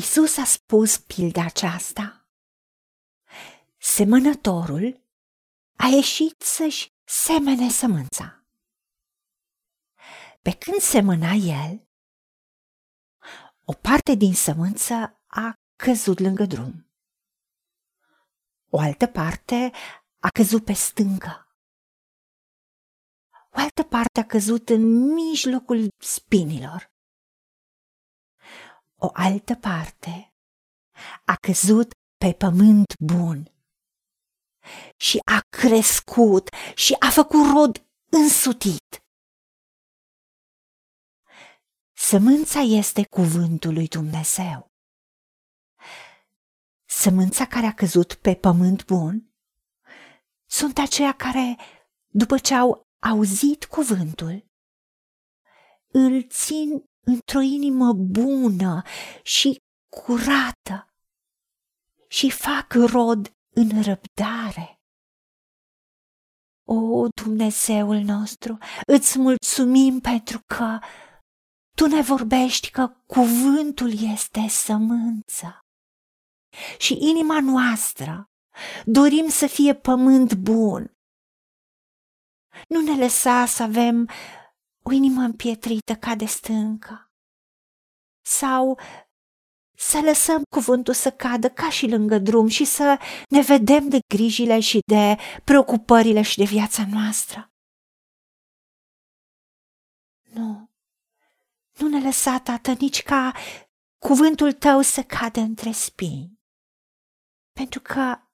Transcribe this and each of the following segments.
Isus a spus pilda aceasta. Semănătorul a ieșit să-și semene sămânța. Pe când semăna el, o parte din sămânță a căzut lângă drum. O altă parte a căzut pe stâncă. O altă parte a căzut în mijlocul spinilor. O altă parte a căzut pe pământ bun și a crescut și a făcut rod însutit. Sămânța este cuvântul lui Dumnezeu. Sămânța care a căzut pe pământ bun sunt aceia care, după ce au auzit cuvântul, îl țin într-o inimă bună și curată și fac rod în răbdare. O, Dumnezeul nostru, îți mulțumim pentru că tu ne vorbești că cuvântul este sămânță. Și inima noastră dorim să fie pământ bun. Nu ne lăsa să avem o inimă împietrită ca de stâncă. Sau să lăsăm cuvântul să cadă ca și lângă drum și să ne vedem de grijile și de preocupările și de viața noastră. Nu, nu ne lăsa, Tată, nici ca cuvântul tău să cadă între spini, pentru că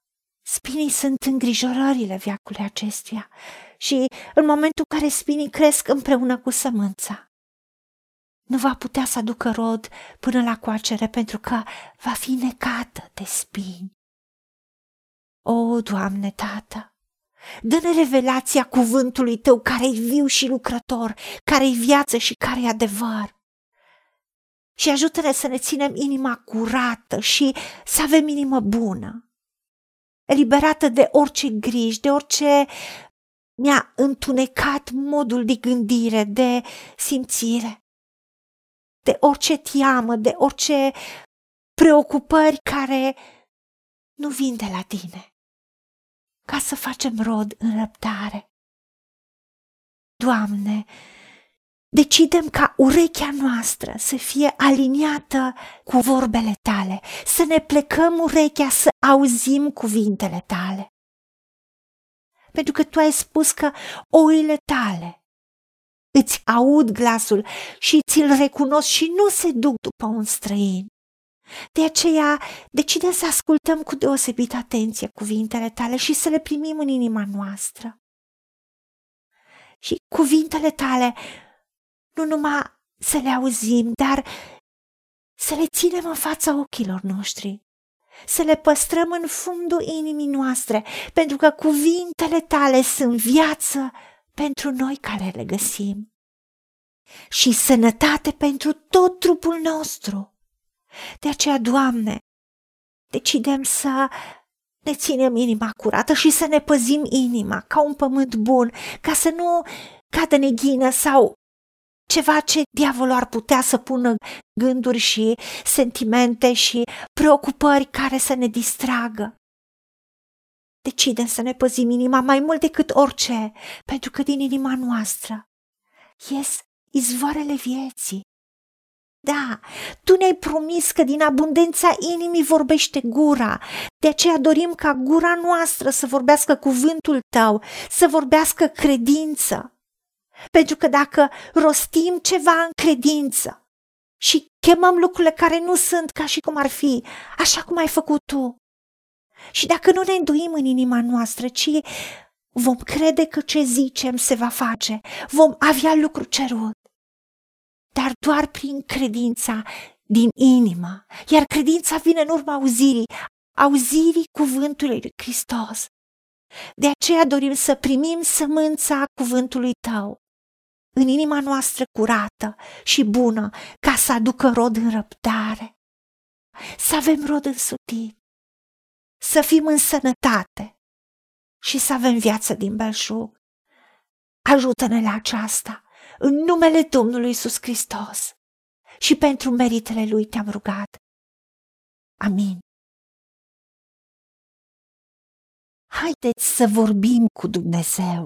spinii sunt îngrijorările viacului acestuia și în momentul în care spinii cresc împreună cu sămânța, nu va putea să aducă rod până la coacere pentru că va fi necată de spini. O, Doamne, Tată, dă-ne revelația cuvântului Tău care e viu și lucrător, care e viață și care e adevăr. Și ajută-ne să ne ținem inima curată și să avem inimă bună, eliberată de orice griji, de orice mi-a întunecat modul de gândire, de simțire de orice teamă, de orice preocupări care nu vin de la tine, ca să facem rod în răbdare. Doamne, decidem ca urechea noastră să fie aliniată cu vorbele tale, să ne plecăm urechea să auzim cuvintele tale. Pentru că tu ai spus că oile tale îți aud glasul și ți-l recunosc și nu se duc după un străin. De aceea decidem să ascultăm cu deosebită atenție cuvintele tale și să le primim în inima noastră. Și cuvintele tale nu numai să le auzim, dar să le ținem în fața ochilor noștri, să le păstrăm în fundul inimii noastre, pentru că cuvintele tale sunt viață pentru noi care le găsim și sănătate pentru tot trupul nostru. De aceea, Doamne, decidem să ne ținem inima curată și să ne păzim inima ca un pământ bun, ca să nu cadă neghină sau ceva ce diavolul ar putea să pună gânduri și sentimente și preocupări care să ne distragă. Decidem să ne păzim inima mai mult decât orice, pentru că din inima noastră ies izvoarele vieții. Da, tu ne-ai promis că din abundența inimii vorbește gura, de aceea dorim ca gura noastră să vorbească cuvântul tău, să vorbească credință. Pentru că dacă rostim ceva în credință și chemăm lucrurile care nu sunt ca și cum ar fi, așa cum ai făcut tu, și dacă nu ne înduim în inima noastră, ci vom crede că ce zicem se va face, vom avea lucru cerut, dar doar prin credința din inimă, iar credința vine în urma auzirii, auzirii cuvântului lui Hristos. De aceea dorim să primim sămânța cuvântului tău în inima noastră curată și bună, ca să aducă rod în răbdare, să avem rod însutit, să fim în sănătate și să avem viață din belșug. Ajută-ne la aceasta, în numele Domnului Isus Hristos. Și pentru meritele Lui te-am rugat. Amin. Haideți să vorbim cu Dumnezeu,